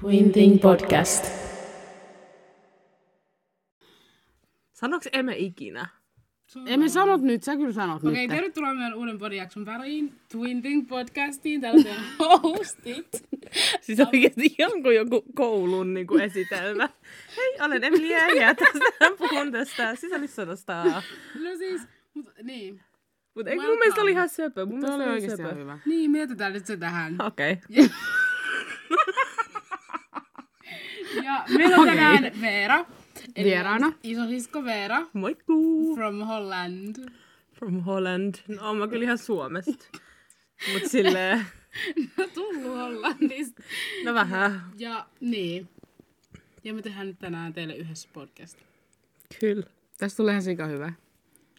Twin Thing Podcast. Sanoks emme ikinä? Emme sanot nyt, sä kyllä sanot Okei, nyt. tervetuloa meidän uuden podijakson pariin, Twin Thing podcastiin. Täällä teidän hostit. Siis oikeesti ihan kuin joku koulun niin kuin esitelmä. Hei, olen Emilia ja tästä puhun tästä sisällissodasta. No siis, mut, niin. Mutta ei mun mielestä oli ihan söpö. Mun mielestä oli oikeesti ihan söpö. hyvä. Niin, mietitään nyt se tähän. Okei. Ja meillä on tänään Veera. Eli Vieraana. Isosisko Veera Moikku! from Holland. From Holland. No, oon mä kyllä ihan Suomesta. Mut silleen, No tullut Hollandista. no vähän. Ja niin. Ja me tehdään nyt tänään teille yhdessä podcast. Kyllä. Tästä tulee ihan sika hyvä.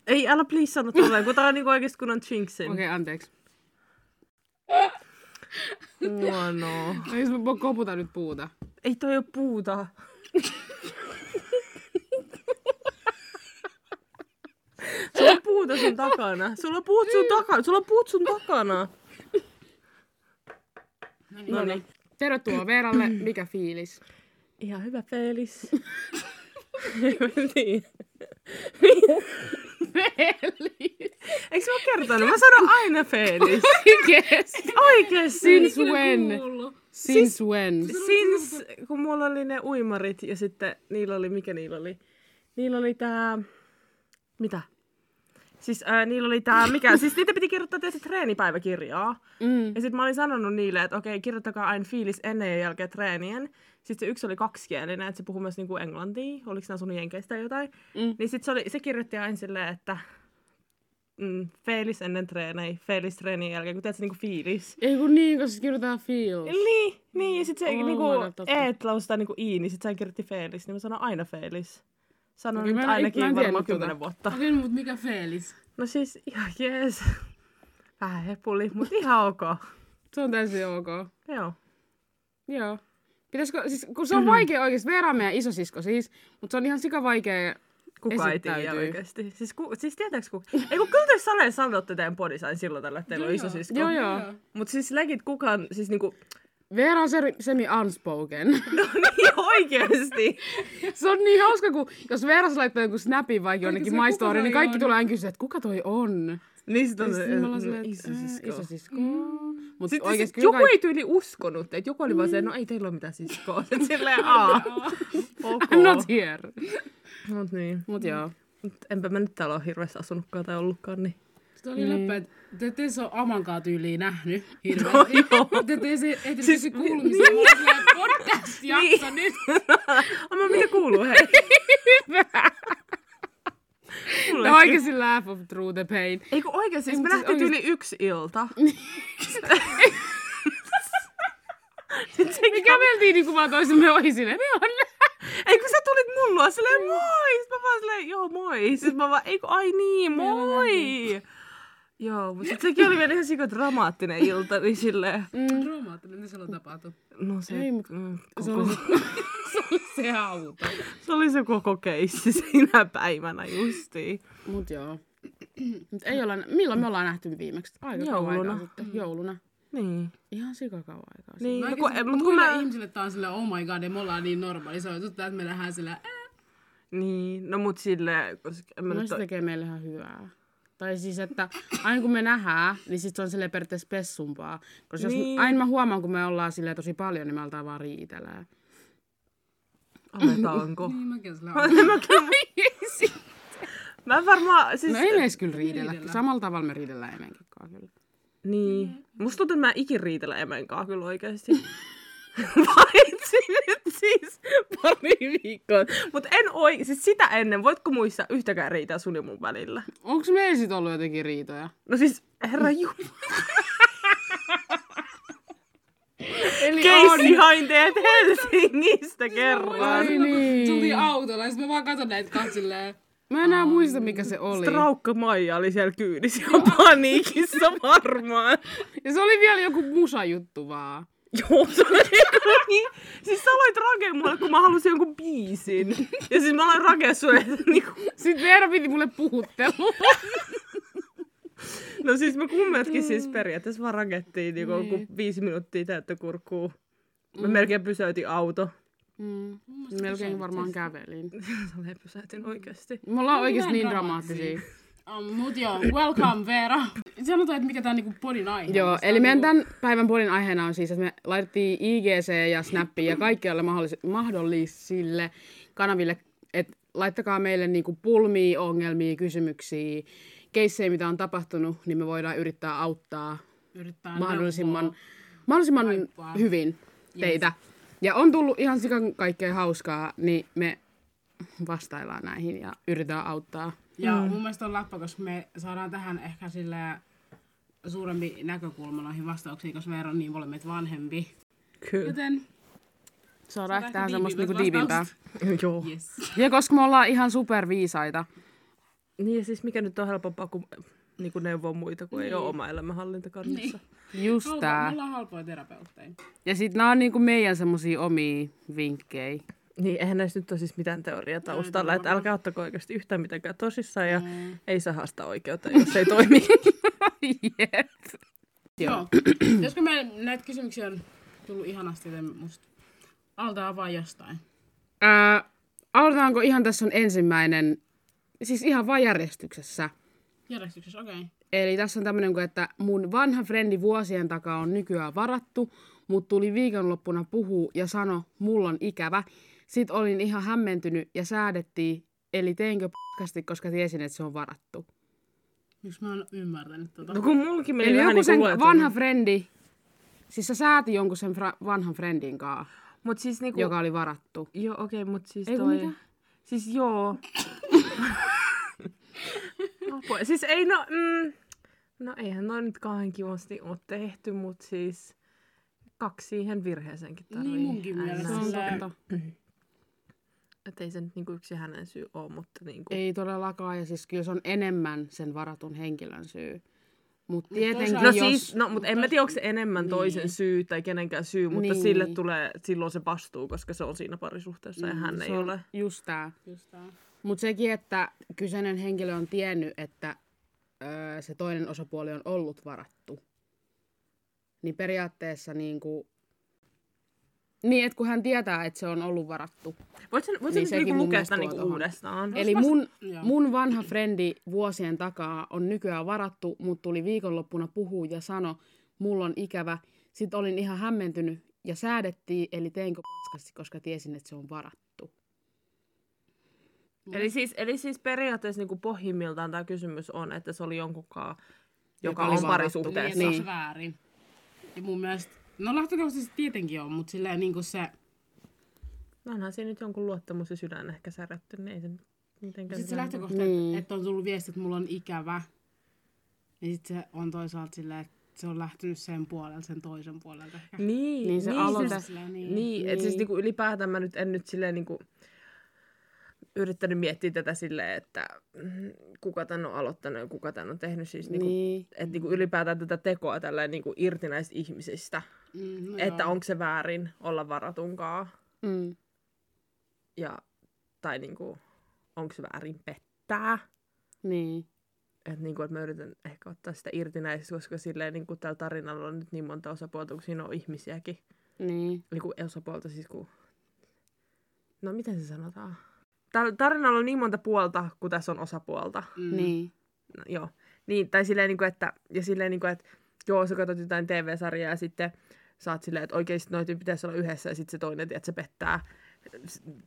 Ei, älä please sano tolleen, kun tää on niinku oikeesti kun on Chinksin. Okei, okay, anteeksi. Huono. No, jos mä koputan nyt puuta. Ei toi oo puuta. Sulla on puuta sun takana. Sulla on puut sun takana. Sulla on puut sun takana. No niin. Tervetuloa Veeralle, mikä fiilis? Ihan hyvä Felis. niin. Eikö mä kertonut? Mä sanon aina Felis. Oikeesti? Oikeesti. Since when? Kuullut. Since when? Since, kun mulla oli ne uimarit ja sitten niillä oli, mikä niillä oli? Niillä oli tää, mitä? Siis äh, niillä oli tää, mikä, siis niitä piti kirjoittaa tietysti treenipäiväkirjaa. Mm. Ja sitten mä olin sanonut niille, että okei, kirjoittakaa aina fiilis ennen ja jälkeen treenien. Sitten se yksi oli kaksikielinen, että se puhui myös niinku englantia. Oliko nämä sun jenkeistä jotain? Mm. Niin sitten se, oli, se kirjoitti aina silleen, että mm, feilis ennen treenejä, feilis treenien jälkeen, kun tiedät se niinku fiilis. Ei kun niin, koska kirjoitetaan feels. Niin, niin, ja sit se Oh, niinku, eet laustaa niinku i, niin sit se kirjoitti Felis, niin mä sanon aina Felis. Sanon nyt mä en- mä ainakin varmaan tiennyt tota. kymmenen vuotta. Okei, no, mut mikä Felis? No siis ihan jees. Vähän hepuli, mut ihan ok. Se on täysin ok. Joo. Joo. Pitäisikö, siis, kun se on vaikea oikeesti, Veera on meidän isosisko siis, mutta se on ihan sika vaikea Kuka ei tiedä oikeesti. Siis, ku, siis tietääks kuka? Ei kun kyllä te Sale sanotte teidän podisain silloin tällä, että teillä on iso sisko. Joo, joo. Mut siis legit kukaan, siis niinku, Veera on se, semi-unspoken. no niin oikeesti. se on niin hauska, kun jos Veera laittaa jonkun snapin vaikka jonnekin My Story, niin kaikki on? tulee aina kysyä, että kuka toi on? niin sit on se, me ollaan no, iso että, sisko. Isosisko. Mut Sitten oikeesti siis kyllä joku kaikki- ei tyyli uskonut, että joku oli vaan se, no ei teillä ole mitään siskoa. Sitten silleen, aa, ok. I'm not here. Mut niin. Mut joo. Mut enpä mä nyt täällä ole hirveästi asunutkaan tai ollutkaan, niin... Se oli läppä, että te ette se ole Amankaa tyyliin nähnyt No, hirveästi. joo. Te ette se ehtinyt Siis- siis. Mulla on silleen podcast-jakso nyt. Amma, mitä kuuluu, hei? Mulle No oikeesti laugh of through the pain. Ei kun oikeesti, siis me nähtiin siis yli yksi ilta. Sitten Me käveltiin niinku vaan toisemme ohi silleen, ne on Ei kun sä tulit mun luo silleen moi! Sitten mä vaan silleen, joo moi. Sitten mä vaan, ei kun ai niin, moi! Joo, mutta sitten sekin oli vielä ihan sika dramaattinen ilta, niin silleen, Dramaattinen, mitä siellä on tapahtunut? no se, Ei, mut mm, se koko, oli se, se auto. se oli se koko keissi siinä päivänä justiin. Mut joo. Mut ei olla, milloin me ollaan nähty viimeksi? Aika Jouluna. aikaa sitten. Jouluna. Niin. Ihan sika kauan aikaa. Niin, Mä no, kun, kun muille mä... ihmisille tää on silleen, oh my god, ja me ollaan niin normalisoitu, että me nähdään sillä, Niin, no mut silleen, koska No se tekee meille ihan hyvää. Tai siis, että aina kun me nähdään, niin sit se on silleen periaatteessa pessumpaa. Koska jos Niin. aina mä huomaan, kun me ollaan silleen tosi paljon, niin me aletaan vaan riitelee. Aletaanko? niin mäkin olen silleen, mä, kyllä, mä en varmaan, siis... No ei me edes kyllä riidellä. Riidellä. Samalla tavalla me riidellään emenkin kanssa kyllä. Niin. Musta tuntuu, että mä ikin riitellä emenkaan kyllä oikeesti. Paitsi nyt siis pari viikkoa. Mut en oi, siis sitä ennen, voitko muistaa yhtäkään riitää sun ja mun välillä? Onko meillä sit ollut jotenkin riitoja? No siis, herra Jumala. Eli Keissi hain teet Helsingistä kerran. Ai niin. Tuli autolla, ja sitten mä vaan katson näitä kahta silleen, Mä en enää muista, mikä se oli. Traukka Maija oli siellä kyydissä ihan paniikissa varmaan. Ja se oli vielä joku musajuttu vaan. Joo, se oli joku niin. Siis sä aloit rakea mulle, kun mä halusin jonkun biisin. Ja siis mä aloin rakea sulle, että niinku... Sitten Veera piti mulle puhuttelua. No siis me kummatkin siis periaatteessa vaan rakettiin niinku joku viisi minuuttia täyttä kurkkuu Mä melkein pysäytin auto. Mm. Melkein varmaan kävelin. Mä pysäytin oikeasti. Me ollaan oikeasti niin dramaattisia. Um, mut joo, welcome Veera. Sanotaan, että mikä tää on niinku podin aihe. Joo, eli meidän niinku- tämän päivän podin aiheena on siis, että me laitettiin IGC ja Snappi ja kaikkialle mahdollis- mahdollisille kanaville, että laittakaa meille niinku pulmia, ongelmia, kysymyksiä, keissejä, mitä on tapahtunut, niin me voidaan yrittää auttaa Yrittää mahdollisimman, neuvoa. mahdollisimman Aippaa. hyvin teitä. Ja on tullut ihan sikan kaikkea hauskaa, niin me vastaillaan näihin ja yritetään auttaa. Ja mun mielestä on läppä, koska me saadaan tähän ehkä sille suurempi näkökulma noihin vastauksiin, koska Veera on niin paljon meitä vanhempi. Kyllä. Joten Saadaan ehkä tähän semmoista niinku diivimpää. Joo. yes. Ja koska me ollaan ihan superviisaita, Niin ja siis mikä nyt on helpompaa kuin niinku neuvoa muita, kun ei ole oma elämänhallinta kannassa. just Halpa, me tää. ollaan halpoja terapeutteja. Ja sit nää on niinku meidän semmosia omia vinkkejä. Niin, eihän näissä nyt ole siis mitään teoriaa taustalla, että älkää ottako oikeasti yhtään mitenkään tosissaan ja Mm. ei saa haastaa oikeutta, jos ei toimi. Joo. Josko meillä näitä kysymyksiä on tullut ihanasti, joten musta aletaan vaan jostain. Ää, aloitetaanko ihan tässä on ensimmäinen, siis ihan vaan järjestyksessä. Järjestyksessä, okei. Okay. Eli tässä on tämmöinen, kuin, että mun vanha frendi vuosien takaa on nykyään varattu, mutta tuli viikonloppuna puhuu ja sano, mulla on ikävä. Sitten olin ihan hämmentynyt ja säädettiin, eli teinkö p***asti, koska tiesin, että se on varattu. Miksi mä oon ymmärtänyt tota? No kun mullakin meni Eli vähän joku niin sen kuin vanha frendi, siis sä sääti jonkun sen fra- vanhan friendin kaa, Mut siis niinku... joka oli varattu. Joo, okei, okay, mut siis Ei kun toi... mitä? Siis joo. Apua. Siis ei no... Mm, no eihän noin nyt kauhean kivasti ole tehty, mut siis... Kaksi siihen virheeseenkin tarvii. Niin munkin mielestä. Se on totta. Että ei se nyt niinku yksi hänen syy ole, mutta niinku... Ei todellakaan, ja siis kyllä se on enemmän sen varatun henkilön syy. Mutta Mut tietenkin, No jos... siis, no, mutta en mä tiedä, onko se enemmän Niin. toisen syy tai kenenkään syy, mutta Niin. sille tulee silloin se vastuu, koska se on siinä parisuhteessa ja hän se ei on ole. Just tää. Just tää. Mutta sekin, että kyseinen henkilö on tiennyt, että öö, se toinen osapuoli on ollut varattu, niin periaatteessa niin kuin, niin, että kun hän tietää, että se on ollut varattu. Voit sä, voit Niin sekin niinku mun lukea sitä niinku uudestaan? Eli mun, Joo. mun vanha frendi vuosien takaa on nykyään varattu, mutta tuli viikonloppuna puhuu ja sano, mulla on ikävä. Sitten olin ihan hämmentynyt ja säädettiin, eli teinkö paskasti, koska tiesin, että se on varattu. Eli siis, eli siis periaatteessa niinku pohjimmiltaan tämä kysymys on, että se oli jonkunkaan, joka, oli on varattu. parisuhteessa. Niin, Niin. se väärin. Ja mun mielestä, no lähtökohtaisesti tietenkin on, mutta silleen niinku se, No onhan siinä nyt jonkun luottamus ja sydän ehkä särjetty, niin ei se mitenkään... sit se lähtökohta, Niin. niin. että, että on tullut viesti, että mulla on ikävä. Ja sit se on toisaalta silleen, että se on lähtenyt sen puolelta, sen toisen puolelta ehkä. Niin, Niin se niin, aloite- Siis, niin, niin. niin. että siis Niin. niinku ylipäätään mä nyt en nyt silleen niinku yrittänyt miettiä tätä silleen, että mm, kuka tän on aloittanut ja kuka tän on tehnyt. Siis niinku, Niin. että niinku ylipäätään tätä tekoa tälleen niinku irti näistä ihmisistä. Mm, no että onko se väärin olla varatunkaa Mm. ja, tai niinku, onko se väärin pettää. Niin. Että niinku, et mä yritän ehkä ottaa sitä irti näistä, koska silleen niinku tällä tarinalla on nyt niin monta osapuolta, kun siinä on ihmisiäkin. Niin. Niinku osapuolta siis kun... No miten se sanotaan? Tällä tarinalla on niin monta puolta, kun tässä on osapuolta. Mm. Niin. No, joo. Niin, tai silleen, niin kuin, että, ja silleen, niin kuin, että joo, sä katsot jotain TV-sarjaa ja sitten sä oot silleen, että oikeasti noita pitäisi olla yhdessä ja sitten se toinen, että se pettää.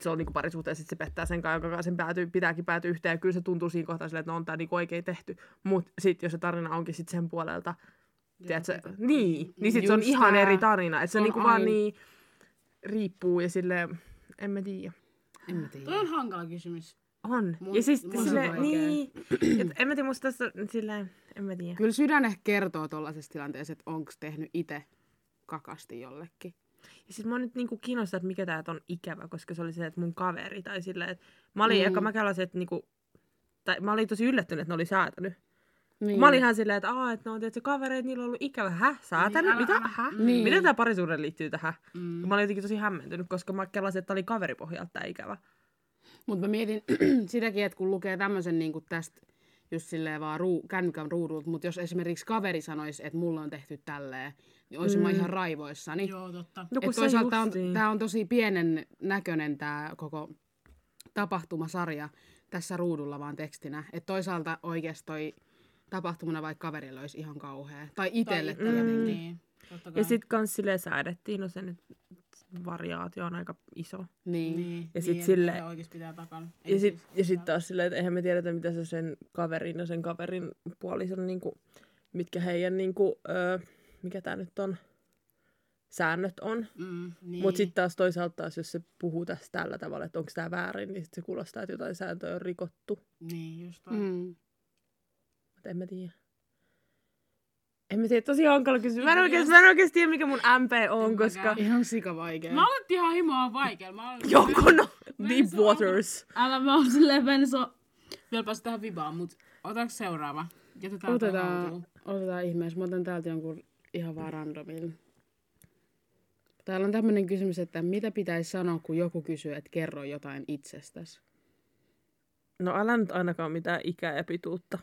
Se on niin parisuhteen ja sitten se pettää sen kanssa, kanssa sen päätyy, pitääkin päätyä yhteen. Ja kyllä se tuntuu siinä kohtaa silleen, että no on tää niin oikein tehty. Mutta sitten jos se tarina onkin sitten sen puolelta, tiedätkö, niin, niin sitten se on ihan eri tarina. Että se, Se on niinku vaan aina- niin riippuu ja silleen, en mä tiedä. En mä tiedä. Toi on hankala kysymys. On. Mun- ja siis mun vaikea. niin, et en mä tiedä, musta tässä silleen, en mä tiedä. Kyllä sydän ehkä kertoo tuollaisessa tilanteessa, että onko tehnyt itse kakasti jollekin. Ja sit mä nyt niinku kiinnostaa, että mikä tää on ikävä, koska se oli se, että mun kaveri, tai silleen, että mä olin, Mm. mm. eka mä kelasin, että niinku, tai mä olin tosi yllättynyt, että ne oli säätänyt. Niin. Mä olin ihan silleen, että, Aa, että no, tiedätkö, kavereita, niillä on ollut ikävä. Häh? Säätänyt? Niin, Mitä? Häh? Niin. Miten tää parisuuden liittyy tähän? Mm. Mä olin jotenkin tosi hämmentynyt, koska mä kelasin, että tää oli kaveripohjalta tää ikävä. Mutta mä mietin sitäkin, että kun lukee tämmöisen niin tästä just silleen vaan ruu, kännykän ruudulta, mutta jos esimerkiksi kaveri sanoisi, että mulla on tehty tälleen, niin olisin mä ihan raivoissani. Joo, totta. No Et toisaalta on, justiin. tämä on tosi pienen näköinen tämä koko tapahtumasarja tässä ruudulla vaan tekstinä. Et toisaalta oikeasti toi tapahtumana vaikka kaverille olisi ihan kauhea. Tai itselle Tai- tietenkin. Niin. Ja sitten kans silleen säädettiin, no se nyt variaatio on aika iso. Niin. Niin, Ja sit niin, sille- oikeasti pitää takana. Ei Ja sitten siis- ja sit taas silleen, että eihän me tiedetä, mitä se sen kaverin ja sen kaverin puolison, niinku, mitkä heidän, niinku, öö, mikä tämä nyt on, säännöt on. Mm, niin. Mutta sitten taas toisaalta taas, jos se puhuu tästä tällä tavalla, että onko tämä väärin, niin sit se kuulostaa, että jotain sääntöä on rikottu. Niin, just toi. Mm. Mutta en mä tiedä. En mä tiedä, tosi hankala kysymys. Mä en oikeasti, mä en oikeasti tiedä, mikä mun MP on, En koska... mäkään. Ihan sika vaikea. Mä aloitin ihan himoa vaikea. Mä aloitin... Joku no, deep waters. Älä mä oon silleen, mä en saa vielä päästä tähän vibaan, mut otaks seuraava? Jätetään Otetaan, Otetaan. otetaan ihmeessä. Mä otan täältä jonkun ihan vaan randomilla. Täällä on tämmöinen kysymys, että mitä pitäisi sanoa, kun joku kysyy, että kerro jotain itsestäsi. No älä nyt ainakaan mitään ikää ja pituutta.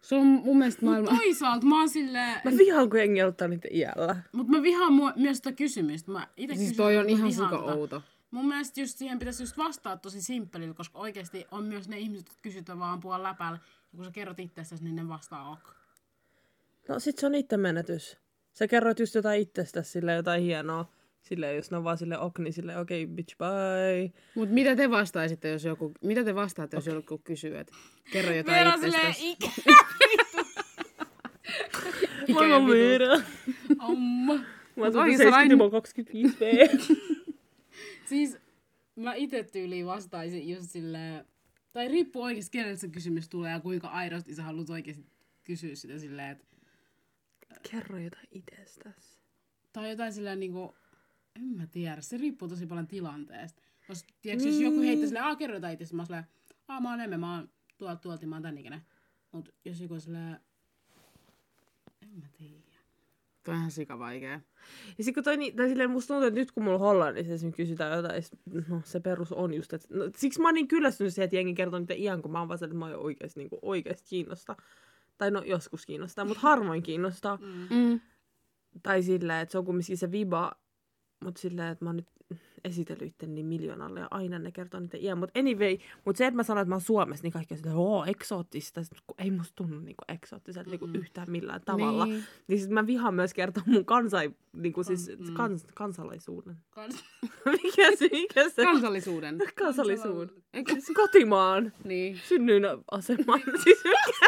Se on mun mielestä Mut maailman... toisaalta mä oon silleen, Mä vihaan, kun jengi ottaa niitä iällä. mut mä vihaan mua, myös sitä kysymystä. Mä ite Siis kysyn, toi on mä ihan sika tota. outo. Mun mielestä just siihen pitäisi just vastaa tosi simppelillä, koska oikeasti on myös ne ihmiset, jotka kysytään vaan puolella läpällä. Ja kun sä kerrot itsestäsi, niin ne vastaa ok. No sit se on itse menetys. Sä kerroit just jotain itsestäsi, sille jotain hienoa. Silleen, jos ne on vaan sille ok, niin silleen, okei, okay, bitch, bye. Mut mitä te vastaisitte, jos joku... Mitä te vastaatte, jos joku kysyy, että kerro jotain Meillä on silleen itsestäsi? ikä. Ja pituus. Veera. Omma. Mä oon Oi, 70, salainen- mä oon 25 V. Siis mä itse tyyliin vastaisin just silleen, tai riippuu oikeasti kenelle se kysymys tulee ja kuinka aidosti sä haluat oikeasti kysyä sitä silleen, että, Kerro jotain itsestäsi. tai jotain silleen niinku, en mä tiedä, se riippuu tosi paljon tilanteesta. Jos, tiedätkö, jos joku heittää silleen, aah kerro jotain itsestä, mä oon silleen, aah mä oon emme, mä oon tuolta tuolta, mä oon tän ikäinen. Mut jos joku on silleen, en mä tiedä. Toi on ihan sika vaikea. Ja sit kun toi, niin- tai silleen musta tuntuu, että nyt kun mulla Hollannissa esimerkiksi kysytään jotain, no se perus on just, että no, siksi mä oon niin kyllästynyt siihen, että jengi kertoo niitä iän, kun mä oon vaan sellainen, että mä oon oikeasti, niin oikeasti kiinnostaa. Tai no joskus kiinnostaa, mutta harvoin kiinnostaa. Mm. Tai silleen, että se on kumminkin se viba, mutta silleen, että mä oon nyt esitellyt itteni niin miljoonalle ja aina ne kertoo niitä iän. Mutta anyway, mutta se, että mä sanon, että mä oon Suomessa, niin kaikki on silleen, oo, eksoottista. Sit, kun ei musta tunnu niinku eksoottiselta niinku yhtään millään tavalla. Niin. Niin, sit mä vihaan myös kertoa mun kansai, niinku siis mm. kans, kansalaisuuden. Kans- mikä se, mikä se? Kansallisuuden. Kansallisuuden. Eikö? Kotimaan. Niin. Synnyin aseman. siis mikä?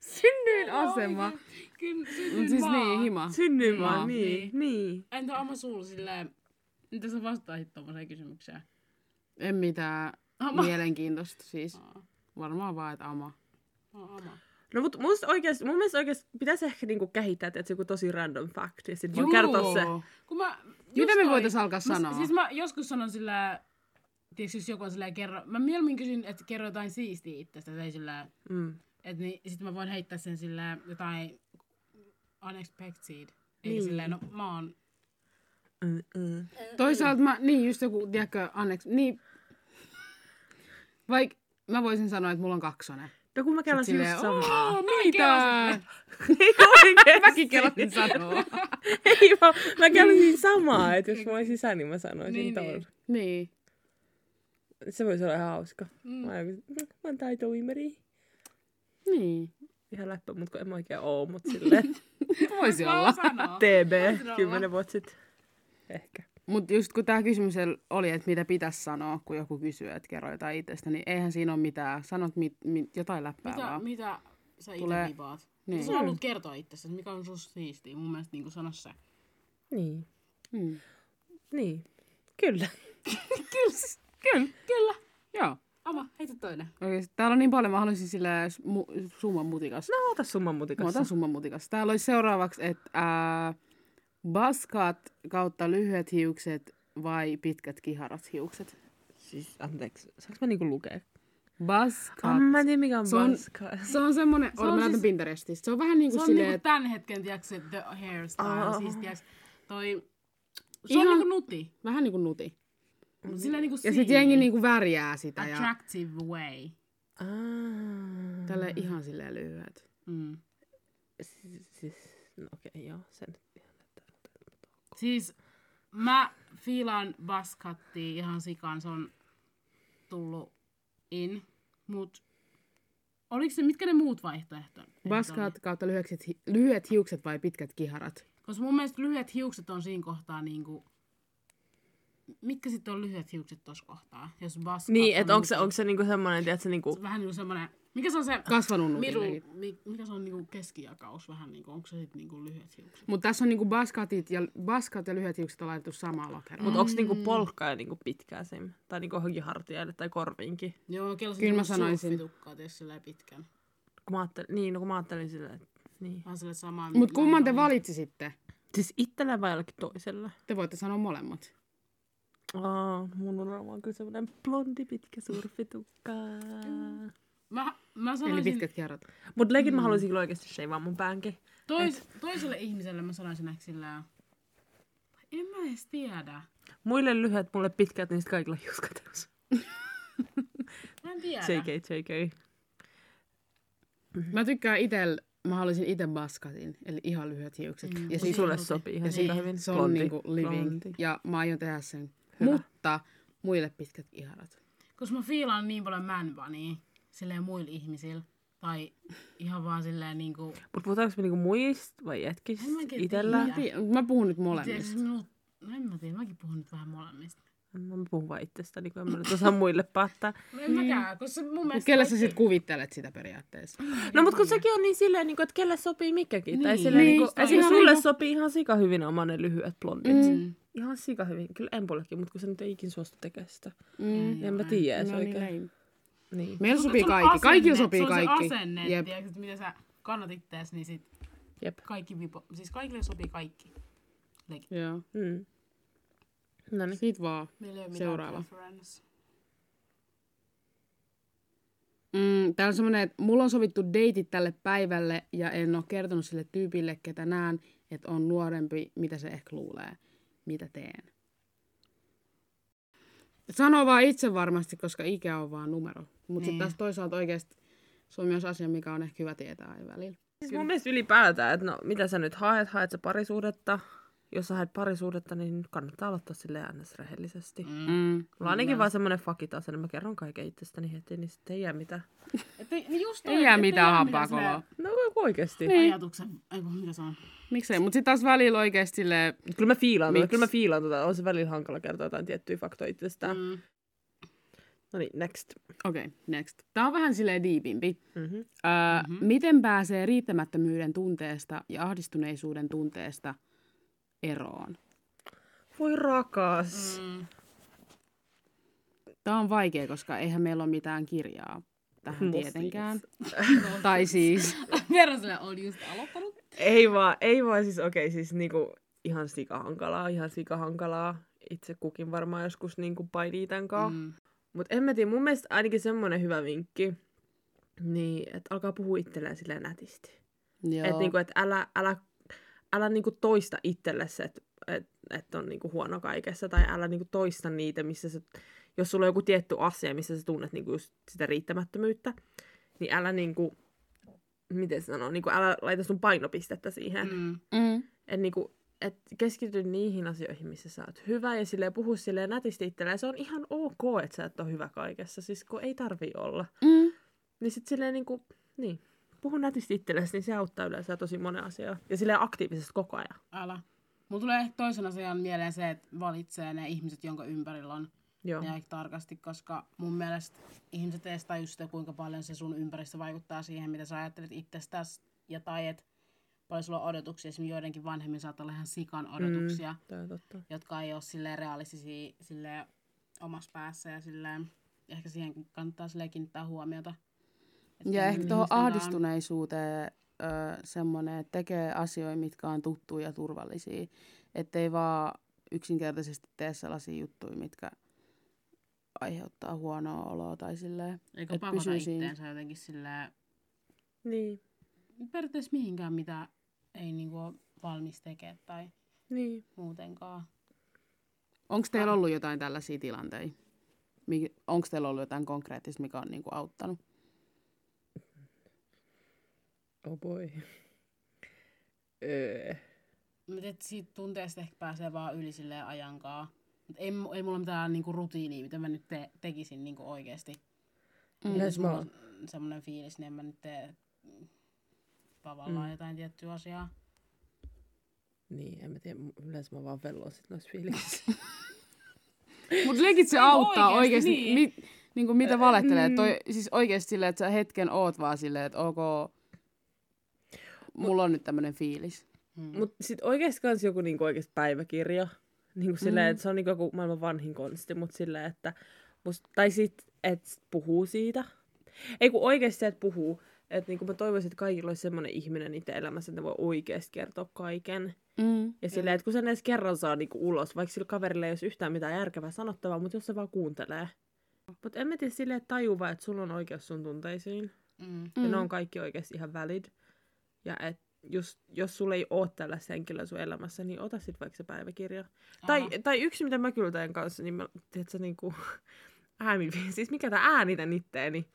Synnyin asema. Kyllä, siis maa. niin, hima. Synnyin Maa. vaan, niin, niin. Entä oma sulla silleen, mitä sä vastaisit tommoseen kysymykseen? En mitään Ama. mielenkiintoista siis. Aa, Varmaan vaan, että ama. aa, ama. No mut musta oikeesti, mun mielestä oikeesti pitäisi ehkä niinku kehittää, että se joku tosi random fact, ja sit voi kertoa se. Kun mä, Mitä me voitais alkaa mä, sanoa? Siis mä joskus sanon sillä, tiedätkö, jos joku on silleen kerro, mä mieluummin kysyn, että kerro jotain siistiä itsestä, tai sillä, Mm. että niin, sit mä voin heittää sen sillä jotain unexpected. Eikä Niin. silleen, no mä oon, Mm, mm. Toisaalta mä, niin just joku, tiedätkö, Anneks, niin. Vaik mä voisin sanoa, että mulla on kaksonen. No kun mä kelasin Silleen, just samaa. "Oo, mitä? Ei oikeesti. Mäkin kelasin sanoa. Ei vaan, mä kelasin samaa, että jos mä olisin isä, niin mä sanoisin Niin, ton. niin. niin. Se voisi olla ihan hauska. Mm. Mä, oon- mä oon taitoimeri. Niin. Ihan läppä, mutta kun en mä oikein oo, mut silleen. Voisi olla. TB, kymmenen vuotta sitten. Ehkä. Mutta just kun tämä kysymys oli, että mitä pitäisi sanoa, kun joku kysyy, että kerro jotain itsestä, niin eihän siinä ole mitään. Sanot mit, mit, jotain läppää Mitä, vaan. mitä sä itse Tulee- vipaat? Niin. Niin. Sä haluat kertoa itsestäsi, mikä on susta siistiä. Mun mielestä niin sano se. Niin. Mm. Niin. Kyllä. Kyllä. Kyllä. Kyllä. Joo. Ama, heitä toinen. Oikeesti, täällä on niin paljon, mä haluaisin sillä mu- summan mutikas. No, ota summan Mä mutikassa. otan summan mutikas. Täällä olisi seuraavaksi, että ää, baskat kautta lyhyet hiukset vai pitkät kiharat hiukset? Siis, anteeksi, saanko mä niinku lukea? Baskat. Ah, mä en tiedä mikä on Se on-. Se on semmonen, Se on mä siis- Pinterestistä. Se on vähän niin Se kuin on silleen, niinku tämän hetken, tiiäks, se the hairstyle. Aa. Siis, tiiäks, toi... Se Ihan- on niinku nuti. vähän niin kuin nuti. Mut silleen niinku Ja sitten jengi niinku värjää sitä ja Attractive way. Ah. tälle ihan silleen lyhyet. Mm. Siis, siis, No okei, okay, joo, sen. Siis mä fiilaan baskattia ihan sikaan, se on tullut in, mut oliko se, mitkä ne muut vaihtoehdot? Baskat kautta lyhyet, lyhyet hiukset vai pitkät kiharat? Koska mun mielestä lyhyet hiukset on siinä kohtaa niinku... Mitkä sitten on lyhyet hiukset tuossa kohtaa? Jos baskat Niin, on että onko se, niinku- onko se niinku semmoinen, tiedätkö, niinku... se vähän niinku semmonen... Mikä se on se... Kasvanut Miru, mi, mikä se on niinku keskijakaus vähän niinku, onko se sitten niinku lyhyet hiukset? Mutta tässä on niinku baskatit ja, baskat ja lyhyet hiukset on laitettu samaan lokeroon. Mutta onko niinku polkkaa ja niinku pitkää sim? Tai niinku johonkin hartiaille tai korviinkin? Joo, kello se Kyllä mä niinku sanoisin. surfitukkaa tietysti silleen pitkän. Kun mä ajattelin, niin, no kun mä ajattelin silleen, että niin. Vähän sille samaa. Mutta kumman te valitsisitte? Siis itsellä vai jollekin toiselle? Te voitte sanoa molemmat. Aa, mun on varmaan kyllä semmonen blondi pitkä surfitukka. Mä, mä Eli sanoisin, pitkät kiharat. Mut legit mä haluaisin kyllä oikeesti sheivaa mun päänkin. tois, toiselle ihmiselle mä sanoisin ehkä sillä... En mä edes tiedä. Muille lyhyet, mulle pitkät, niin sit kaikilla hiuskateus. Mä en tiedä. JK, JK. Mä tykkään itel, mä haluaisin itse baskatin, eli ihan lyhyet hiukset. Mm. Ja siis Sulle sopii ihan ja siis hyvin. se on Blondi. niinku living. Blondi. Ja mä aion tehdä sen. Hyvä. Mutta muille pitkät kiharat. Koska mä fiilaan niin paljon man bunya, silleen muilla ihmisillä. Tai ihan vaan silleen niinku... Mut puhutaanko me niinku muista vai jätkistä itellä? Mä, mä puhun nyt Tiedätkö, molemmista. minut... No en mä tiedä, mäkin puhun nyt vähän molemmista. Mä puhun vaan itsestäni, kun en mä nyt osaa muille päättää. No en mäkään, koska mun Mut mielestä... kelle sä sit kuvittelet sitä periaatteessa? No mut kun sekin on niin silleen, niin kuin, että kelle sopii mikäkin. Tai Niin. silleen, Niin, niin, just kuin, sulle niinku- sopii ihan sika hyvin oma ne lyhyet blondit. Mm. Ihan sika hyvin. Kyllä Empollekin, mutta kun se nyt ei ikin suostu tekemään sitä. Mm. Niin en mä tiedä edes No niin, oikein. lame. Niin. Meillä sopii se kaikki. asenne, Kaikilla sopii se on kaikki. Se asenne, Jep. Tiedätkö, että miten sä kannat ittees, niin sit Jep. kaikki vipo... Siis kaikille sopii kaikki. Joo. Mm. No niin. Sit vaan. Meillä ei ole Seuraava. Mm, täällä on semmonen, että mulla on sovittu deitit tälle päivälle ja en ole kertonut sille tyypille, ketä näen, että on nuorempi, mitä se ehkä luulee. Mitä teen? Sano vaan itse varmasti, koska ikä on vaan numero. Mutta niin. Sitten taas toisaalta oikeasti se on myös asia, mikä on ehkä hyvä tietää aina välillä. Siis mun mielestä ylipäätään, että no mitä sä nyt haet, haet sä parisuudetta. Jos sä haet parisuudetta, niin kannattaa aloittaa sille ns. rehellisesti. Mm. Mm. Mm. Mulla on ainakin vaan semmonen fakit asenne, mä kerron kaiken itsestäni heti, niin sitten ei jää mitään. Et ei, niin just Ei toi, jää et mitään jää hampaa silleen koloa. No oikeesti. Niin. Ajatuksen, ei kun mitä on? Miksei? Mutta sitten taas välillä oikeasti silleen, Kyllä mä fiilaan tuota, Miksi? kyllä mä fiilaan tuota. On se välillä hankala kertoa jotain tiettyjä faktoja itsestään. Mm. Mm. No niin, next. okei, okay, next. Tää on vähän silleen diipimpi. Mm-hmm. Öö, mm-hmm. Miten pääsee riittämättömyyden tunteesta ja ahdistuneisuuden tunteesta eroon? Voi rakas. Mm. Tämä on vaikea, koska eihän meillä ole mitään kirjaa tähän No tietenkään. tai siis, Verran sille on just aloittanut. Ei vaan, ei vaan siis okei, okay, siis niinku ihan sikahankalaa, ihan sikahankalaa. Itse kukin varmaan joskus niinku painii tän kanssa. Mm. Mutta en mä tiedä, mun mielestä ainakin semmonen hyvä vinkki, niin, että alkaa puhua itselleen silleen nätisti. joo. Että niinku, et älä, älä, älä niinku toista itsellesi, että et, et on niinku huono kaikessa, tai älä niinku toista niitä, missä sä, jos sulla on joku tietty asia, missä sä tunnet niinku just sitä riittämättömyyttä, niin älä niinku, miten sanoo, niinku älä laita sun painopistettä siihen. Mm. Mm. Et niinku, et keskity niihin asioihin, missä sä oot hyvä, ja silleen puhu silleen nätisti itselleen. Se on ihan ok, että sä et ole hyvä kaikessa, siis kun ei tarvii olla. Mm. Niin sit silleen niinku, niin, puhu nätisti itsellesi, niin se auttaa yleensä tosi monen asiaa. Ja silleen aktiivisesti koko ajan. Älä. Mulla tulee ehkä toisena asian mieleen se, että valitsee ne ihmiset, jonka ympärillä on. Joo. Ja aika tarkasti, koska mun mielestä ihmiset edes tajuu sitä, kuinka paljon se sun ympäristö vaikuttaa siihen, mitä sä ajattelet itsestäsi. Ja tai et paljon sulla on odotuksia. Esimerkiksi joidenkin vanhemmin saattaa olla ihan sikan odotuksia, mm. Tää on totta. jotka ei ole silleen realistisia silleen omassa päässä. Ja silleen, ehkä siihen kannattaa silleen kiinnittää huomiota. Että Ja ehkä tuohon ahdistuneisuuteen ö, semmoinen, että tekee asioita, mitkä on tuttuja ja turvallisia. Ettei vaan yksinkertaisesti tee sellaisia juttuja, mitkä aiheuttaa huonoa oloa tai silleen. Eikä et pakota itteensä jotenkin silleen, Niin. periaatteessa mihinkään, mitä ei niinku ole valmis tekemään tai Niin. muutenkaan. Onko teillä ollut jotain tällaisia tilanteita? Onko teillä ollut jotain konkreettista, mikä on niinku auttanut? Oh boy. Öö. Että siitä tunteesta ehkä pääsee vaan yli silleen ajankaa. Mut ei, ei mulla mitään niinku rutiinia, mitä mä nyt te- tekisin niinku oikeesti. Mm. Jos mulla on semmonen fiilis, niin en mä nyt tee tavallaan Mm. jotain tiettyä asiaa. Niin, en mä tiedä. Yleensä mä vaan vellon sit noissa fiiliksissä. Mutta legit se auttaa oikeesti, oikeasti. niin. Mit, niin kuin mitä valettelee. Toi, siis oikeasti silleen, että sä hetken oot vaan silleen, että ok, mulla on nyt tämmönen fiilis. Mm. Mut sit oikeesti kans joku niinku oikeesti päiväkirja. Niinku silleen, mm. että se on niinku joku maailman vanhin konsti, mut silleen, että must, tai sit, että puhuu siitä. Ei kun oikeesti se, että puhuu. Että niinku mä toivoisin, että kaikilla olisi semmoinen ihminen itse elämässä, että ne voi oikeesti kertoa kaiken. Mm. Ja silleen, että kun sen edes kerran saa niinku ulos, vaikka sillä kaverilla ei olisi yhtään mitään järkevää sanottavaa, mutta jos se vaan kuuntelee. Mutta en mä tiedä silleen, että tajuu vaan, että sulla on oikeus sun tunteisiin. Mm. Ja ne on kaikki oikeasti ihan valid. Ja et just, jos sulla ei ole tällaista henkilöä sun elämässä, niin ota sit vaikka se päiväkirja. Tai, Aha. tai yksi, mitä mä kyllä teen kanssa, niin mä, tiedätkö, niinku, ääni, siis mikä tää äänitän itteeni.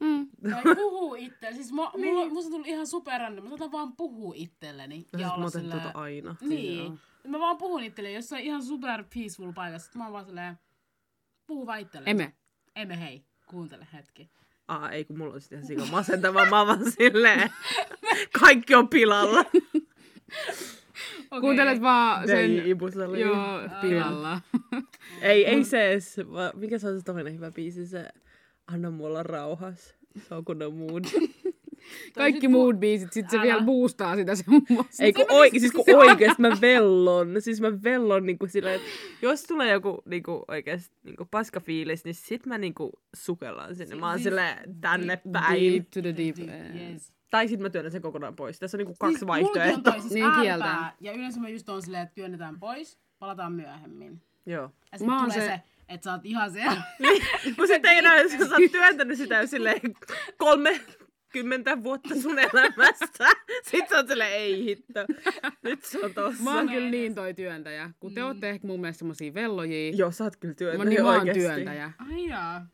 Mm. Tai puhuu itse. Siis mä, mulla, musta tuli ihan superrandom. Mä saatan vaan puhua itselleni. No, ja siis mä otan silleen... tuota aina. Niin. Mä vaan puhun itselleni jossain ihan super peaceful paikassa. Sit Mä oon vaan silleen... Puhu vaan itselleni. Eme. Eme hei. Kuuntele hetki. Aa, ei kun mulla on sitten ihan sika masentavaa. Mä vaan silleen, kaikki on pilalla. Okay. Kuuntelet vaan sen... Ei, Ibusali. Joo, pilalla. Ei, ei se edes. vaan Mikä se on se toinen hyvä biisi? Se Anna mulla rauhas. Se on kunnon mood. Kaikki muut biisit, sit se Älä. vielä boostaa sitä semmoista. Ei kun, oike, siis kun oikeesti mä vellon. Siis mä vellon niinku silleen, että jos tulee joku niinku oikeesti niinku paskafiilis, niin sit mä niinku sukellan sinne. Mä oon Siis silleen tänne päin. Deep to the deep. Yes. Tai sit mä työnnän sen kokonaan pois. Tässä on niinku kaksi Siis vaihtoehtoa. siis Niin, kieltää. Ja yleensä mä just on silleen, että työnnetään pois, palataan myöhemmin. Joo. Ja sit Mä oon tulee se, se- että sä oot ihan siellä. Kun sit ei enää, sä oot työntänyt sitä jo silleen kolme kymmentä vuotta sun elämästä. Sitten sä oot silleen, ei hitto. Nyt se on tossa. Mä oon kyllä niin toi työntäjä. Kun te Mm. ootte ehkä mun mielestä semmosia vellojia. Joo, sä oot kyllä Mä, työntänyt niin mä oon työntäjä. Ai jaa.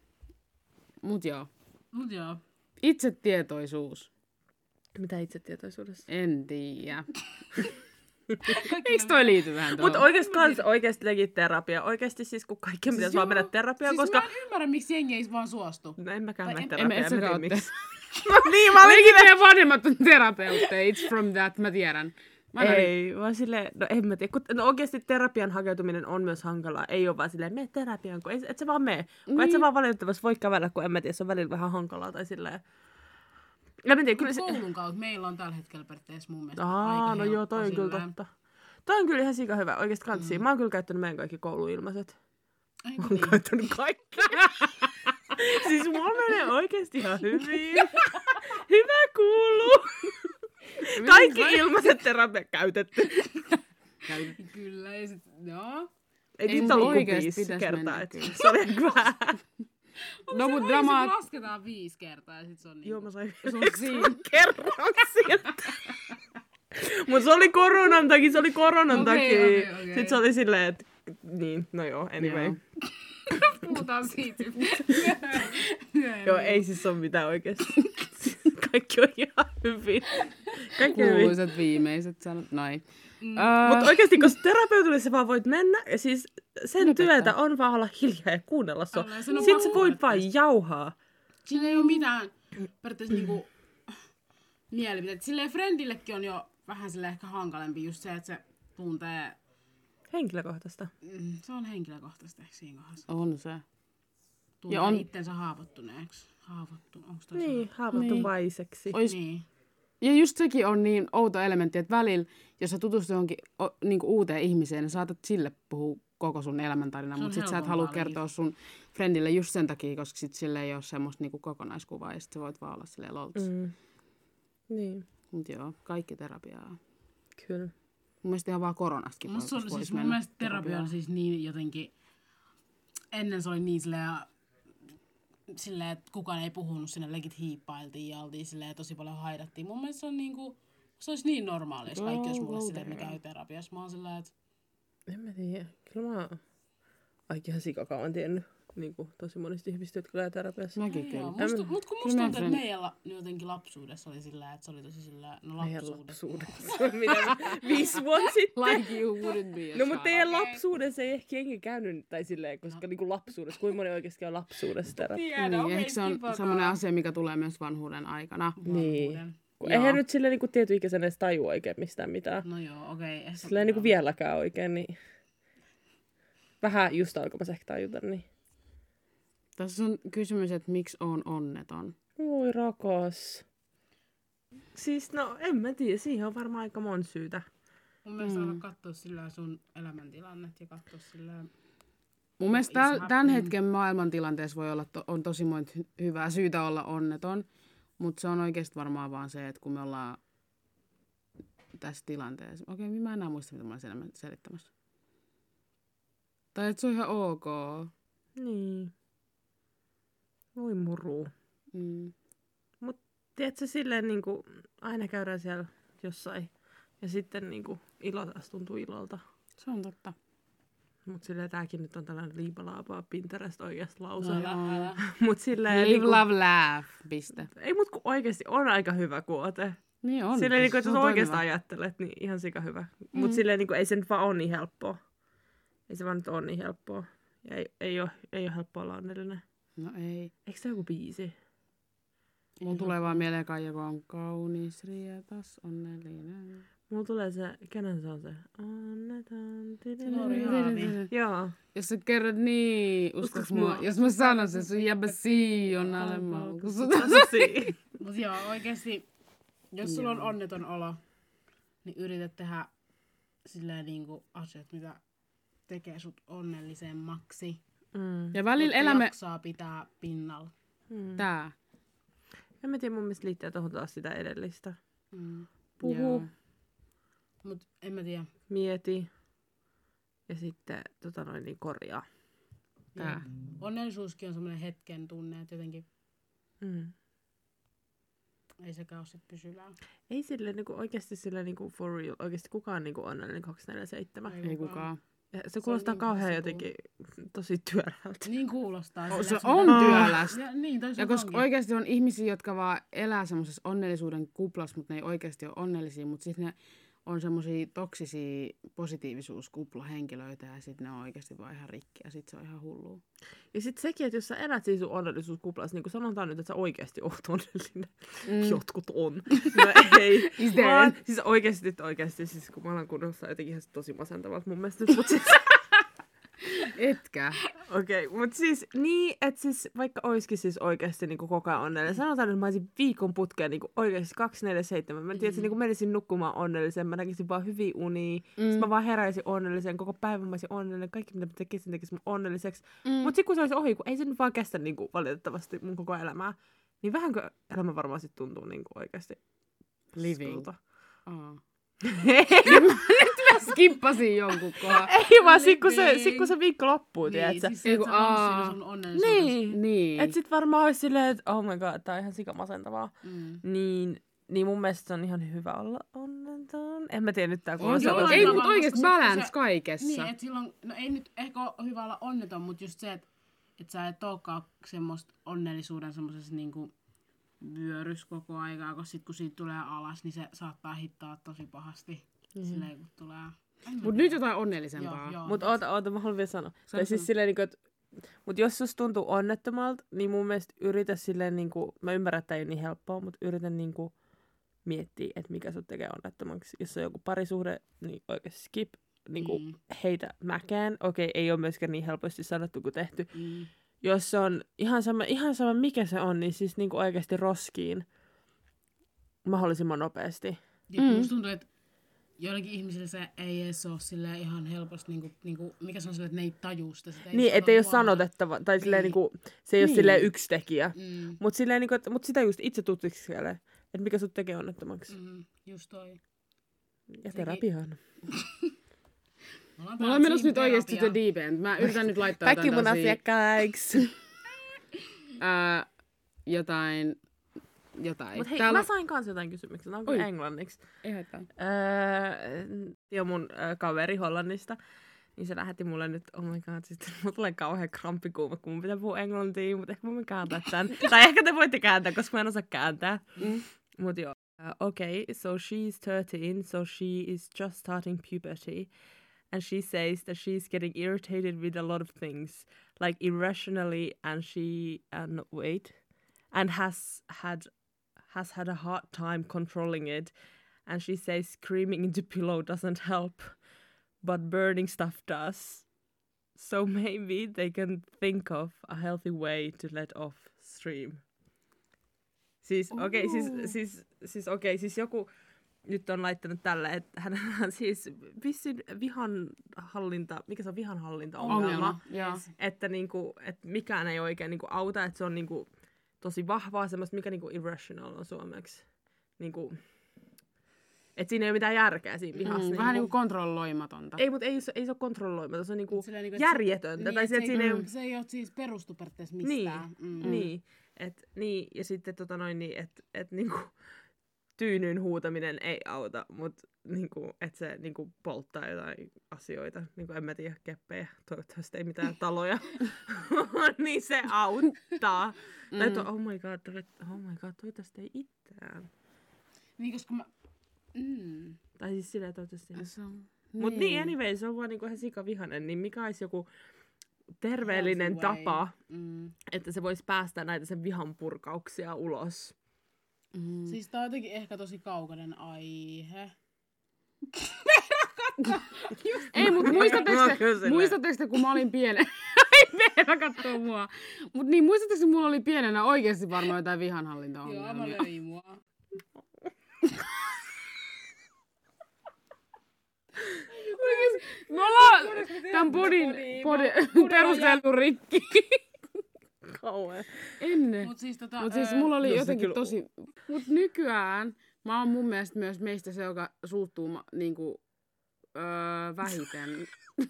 Mut joo. Mut joo. Itsetietoisuus. Mitä itsetietoisuudessa? En tiedä. Eikö toi liity vähän tuohon? Mutta oikeasti kans oikeasti legit terapia. Oikeasti siis kun kaikki pitäisi vaan mennä terapiaan, Siis koska... mä en ymmärrä, miksi jengi ei vaan suostu. No en mäkään Tai mene en- en mä terapiaan. en mä. No niin, mä olin Ainakin meidän vanhemmat on terapeutteja. It's from that, mä tiedän. Mä Ei, vaan silleen, no en mä tiedä. Kun, no oikeasti terapian hakeutuminen on myös hankalaa. Ei ole vaan silleen, mene terapiaan, kun ei, et sä vaan mene. Kun Niin. et sä vaan valitettavasti voi kävellä, kun en mä tiedä, se on välillä vähän hankalaa tai silleen. En mä tiedä, kyllä se... Koulun kautta meillä on tällä hetkellä periaatteessa mun mielestä Aa, aika no joo, toi on kyllä silleen. totta. Toi on kyllä ihan sika hyvä, oikeasti kansi. Mm. Mä oon kyllä käyttänyt meidän kaikki kouluilmaiset. Mä oon niin? käyttänyt kaikki. siis mulla menee oikeasti ihan hyvin. Hyvä kuuluu. Kaikki ilmaiset terapiat käytetty. Kyllä, ja sit, joo. Ei Ei niitä ollut kuin viisi kertaa. mennä Et kyllä. se oli vähän. No mut Se lasketaan viisi kertaa ja sit se on niin. Joo, mä sain Se on yhdeksän siinä. kerran sieltä. Mut se oli koronan takia, se oli koronan Okei, takia. okei, okei. Sitten se oli silleen, että niin, no joo, anyway. Joo. Puhutaan siitä. Joo, ei siis ole mitään oikeesti. Kaikki on ihan hyvin. Kaikki on hyvin. Viimeiset sanat. Noin. Mm. Mutta oikeasti, koska terapeutille sä vaan voit mennä, ja siis sen Lopettaa. työtä on vaan olla hiljaa ja kuunnella sua. Sitten sä voit vaan jauhaa. Sillä ei ole mitään periaatteessa niinku mielipiteitä. Silleen friendillekin on jo vähän sille ehkä hankalempi just se, että se tuntee, Henkilökohtaista. mm, se on henkilökohtaisesti ehkä siinä kohdassa. On se. Tuntee Ja on... on- itsensä haavoittuneeksi. Haavoittu, onko toi Niin, haavoittuvaiseksi. Ois... sana? Niin. Ja just sekin on niin outo elementti, että välillä, jos sä tutustut johonkin o, niin uuteen ihmiseen, niin saatat sille puhua koko sun elämäntarina, mutta sit sä et halua niin. kertoa sun friendille just sen takia, koska sit sille ei ole semmoista niinku kokonaiskuvaa ja sit sä voit vaan olla silleen lolts. Mm. Niin, Mut joo, kaikki terapiaa. kyllä. Mun mielestä ihan vaan koronastakin Musta se on siis, mun mielestä terapia on siis niin jotenkin, ennen se oli niin silleen, silleen, että kukaan ei puhunut sinne, legit hiippailtiin ja oltiin silleen, tosi paljon haidattiin. Mun mielestä se on niinku, se olisi niin normaali, jos kaikki olisi mulle silleen, että there. käy terapiassa. Mä oon silleen, että En mä tiedä. Kyllä mä oon aika ihan sikakauan tiennyt niin kuin, tosi monista ihmistä, jotka käy terapiassa. Mäkin Joo, kyllä. musta, mut kun musta tuntuu, että meidän la, jotenkin lapsuudessa oli sillä, että se oli tosi sillä, no Meidän lapsuudessa. lapsuudessa. Mitä, viisi vuotta sitten? Like you wouldn't be a No mutta teidän child. lapsuudessa ei ehkä jengi käynyt, tai silleen, koska no. niinku lapsuudessa, kuinka moni oikeasti on lapsuudessa terapiassa? Niin, okei, ehkä se on semmoinen asia, mikä tulee myös vanhuuden aikana. Niin. Vanhuuden. Kun Joo. eihän nyt silleen niinku tietyikäisenä edes tajua oikein mistään mitään. No joo, okei. ehkä- Silleen niinku joo. vieläkään oikein, niin vähän just alkamassa ehkä tajuta, niin Tässä on kysymys, että miksi on onneton. voi rakas. Siis no, en mä tiedä, siihen on varmaan aika mon syytä. Mun mielestä Mm. katsoa sillä sun elämäntilannet ja katsoa sillä... Mun mielestä tämän hetken maailmantilanteessa voi olla, to, on tosi monta hy- hyvää syytä olla onneton, mutta se on oikeasti varmaan vaan se, että kun me ollaan tässä tilanteessa. Okei, mä en enää muista, mitä mä olin sel- selittämässä. Tai että se on ihan ok. Niin. Voi muru. Mm. Tiedätkö, silleen niinku, aina käydään siellä jossain. Ja sitten niinku, ilo taas tuntuu ilolta. Se on totta. Mut silleen tääkin nyt on tällainen liipalaapaa Pinterest oikeasta lause. Älä. Mut silleen Live, niinku, love, laugh. Piste. ei mut kun oikeesti on aika hyvä kuote. Niin on. silleen niinku, Se että jos oikeesti toimiva. ajattelet, niin ihan sika hyvä. Mm. Mut silleen niinku, ei se nyt vaan ole niin helppoa. Ei se vaan nyt ole niin helppoa. Ja ei, ei, ole, ei ole helppoa olla onnellinen. No ei. Eikö se joku biisi? Mulla tulee vaan mieleen kai joku on kaunis, rietas, onnellinen. Mulla tulee se, kenen se on se? Haavi. Joo. Jos sä kerrot niin, uskoks mua? Jos mä sanon sen, sun jäbä on alemman. Kun sut... Tosi. Mut joo, oikeesti, jos sulla on onneton olo, niin yritä tehdä silleen niinku asiat, mitä tekee sut onnellisemmaksi. Mm. Ja välillä jotka elämme... jaksaa pitää pinnalla. Mm. Tää. En mä tiedä, mun mielestä liittää tuohon taas sitä edellistä. Mm. Puhu, Joo. Mut en mä tiedä. mieti ja sitten tota noin, niin korjaa. Tää. Onnellisuuskin on semmoinen hetken tunne, että jotenkin Mm. ei sekään ole sit pysyvää. Ei sille niinku, oikeasti sille niinku for real, oikeasti kukaan niinku onnellinen 247. Ei Ei kukaan. Ja se kuulostaa niin kauhean se jotenkin tosi työrältä. Niin kuulostaa. O, sillä, se että on työlästä. Ja, niin, Ja koska onkin. oikeasti on ihmisiä, jotka vaan elää semmoisessa onnellisuuden kuplassa, mutta ne ei oikeasti ole onnellisia, mutta sitten ne on semmoisia toksisia positiivisuuskuplahenkilöitä ja sitten ne on oikeasti vaan ihan rikki ja sitten se on ihan hullua. Ja sitten sekin, että jos sä elät siis sun onnellisuuskuplassa, niin kuin sanotaan nyt, että sä oikeasti oot onnellinen. Mm. Jotkut on. No ei. Is there? vaan, siis oikeasti, oikeasti, siis kun mä olen kunnossa jotenkin ihan tosi masentavalta mun mielestä. Mutta siis, Etkä. Okei, okay, mutta siis niin, että siis vaikka olisikin siis oikeasti niin koko ajan onnellinen. Sanotaan, että mä olisin viikon putkeen niin oikeasti 247. Mä tiedän, että niin menisin nukkumaan onnellisen. Mä näkisin vaan hyviä unia. Mm. Sitten mä vaan heräisin onnellisen. Koko päivän mä olisin onnellinen. Kaikki mitä mä tekisin, tekisi mun onnelliseksi. Mm. Mutta sitten kun se olisi ohi, kun ei se nyt vaan kestä niin kuin, valitettavasti mun koko elämää. Niin vähänkö elämä varmaan sitten tuntuu niin kuin oikeasti Living. paskalta. Aa. Mä skippasin jonkun kohan. ei vaan sit kun, se, Living. sit kun se viikko loppuu, Niin, tiedätkö? siis Ei se, kun- että sä naut aa. sun onnellisuudessa. Niin. Niin. Et sit varmaan olisi silleen, että oh my god, tää on ihan sikamasentavaa. Mm. Niin, niin mun mielestä se on ihan hyvä olla onneton. En mä tiedä nyt tää on kuulostaa se, ei, sit kun balance se- kaikessa. Niin, että silloin, no ei nyt ehkä ole hyvä olla onneton, mutta just se, että et sä et olekaan semmoista onnellisuuden semmoisessa niinku vyörys koko aikaa, koska sit kun siitä tulee alas, niin se saattaa hittaa tosi pahasti. Mm. Silleen kun tulee... Mut nyt jotain onnellisempaa. Joo, joo. Mut oota, oota, mä haluan vielä sanoa. Tai siis silleen, niinku, että mut jos susta tuntuu onnettomalta, niin mun mielestä yritä silleen, niinku, mä ymmärrän, että ei ole niin helppoa, mutta yritä niinku miettiä, että mikä sut tekee onnettomaksi. Jos on joku parisuhde, niin oikeasti skip, niinku, Mm. heitä mäkään. Okei, ei ole myöskään niin helposti sanottu kuin tehty. Mm. jos se on ihan sama, ihan sama mikä se on, niin siis niinku oikeasti roskiin mahdollisimman nopeasti. Ja mm. musta tuntuu, että joillakin ihmisillä se ei edes ole silleen ihan helposti, niinku, niinku, mikä se on silleen, että ne ei tajuu sitä. sitä Niin, ettei ole sanotettava, tai silleen Niin. niinku, se ei ole Niin. silleen yksi tekijä. Mm. Mutta silleen niinku, että, mut sitä just itse tutkiskele, että mikä sut tekee onnettomaksi. Mm. Just toi. Ja Sekin- terapiaan. Me ollaan Me ollaan menossa nyt oikeasti sitä deep end. Mä yritän nyt laittaa Kaikki jotain mun asiakkaiksi. ää, jotain, jotain. Mut hei, Täällä mä sain kanssa jotain kysymyksiä. Nämä on kyllä Oi. englanniksi. Ei haittaa. Öö, ja mun öö, kaveri Hollannista. Niin se lähetti mulle nyt, oh my god, sitten mulla tulee kauhean kramppikuuma, kun mun pitää puhua englantia, mutta ehkä mä kääntää tämän. tai ehkä te voitte kääntää, koska mä en osaa kääntää. Mm. Mut joo. Uh, okay, so she's 13, so she is just starting puberty. And she says that she's getting irritated with a lot of things, like irrationally, and she, uh, no, wait, and has had has had a hard time controlling it. And she says screaming into pillow doesn't help, but burning stuff does. So maybe they can think of a healthy way to let off stream. Siis okei, okay, siis, siis, siis, okay, siis joku nyt on laittanut tälle, että hänellä on siis vissiin vihanhallinta, mikä se on vihanhallinta ongelma, Ongelma, joo. että, niinku, että mikään ei oikein niinku auta, että se on niinku tosi vahvaa semmoista, mikä niinku irrational on suomeksi. Niinku, että siinä ei ole mitään järkeä siinä vihassa. Mm, vähän niin kuin kontrolloimatonta. Ei, mutta ei, se- ei se ole kontrolloimaton, se on niinku niinku, järjetöntä. tai et se, se, siinä ei ei, ole... se ei ole siis perustu periaatteessa Niin, mistään. mm. niin, et, niin, ja sitten tota noin, niin, että et, niinku, tyynyn huutaminen ei auta, mutta niinku, että se niinku, polttaa jotain asioita. Niinku, en mä tiedä, keppejä, toivottavasti ei mitään taloja, niin se auttaa. Mm. Tai to, oh my god, oh my god, toivottavasti ei itseään. Niin, koska mä... Mm. Tai siis silleen toivottavasti. Se on- Mutta niin, anyway, se on vaan niinku ihan sikavihanen, niin mikä olisi joku terveellinen Healthy way. tapa, Mm. että se voisi päästä näitä sen vihan purkauksia ulos. Mm. Siis tää on jotenkin ehkä tosi kaukainen aihe. Ei, mutta muistatteko, te, muistatteko te, kun mä olin pienen... Ei Veera kattoo mua. Mut niin, muistatteko, kun mulla oli pienenä oikeasti varmaan jotain Joo, mä löin mua. Me ollaan tämän podin, podin perusteltu rikki. Kauhean. Ennen. Mut siis tota... Mutta siis mulla oli no jotenkin kyllä tosi... Mut nykyään mä oon mun mielestä myös meistä se, joka suuttuu ma- niinku, öö, vähiten.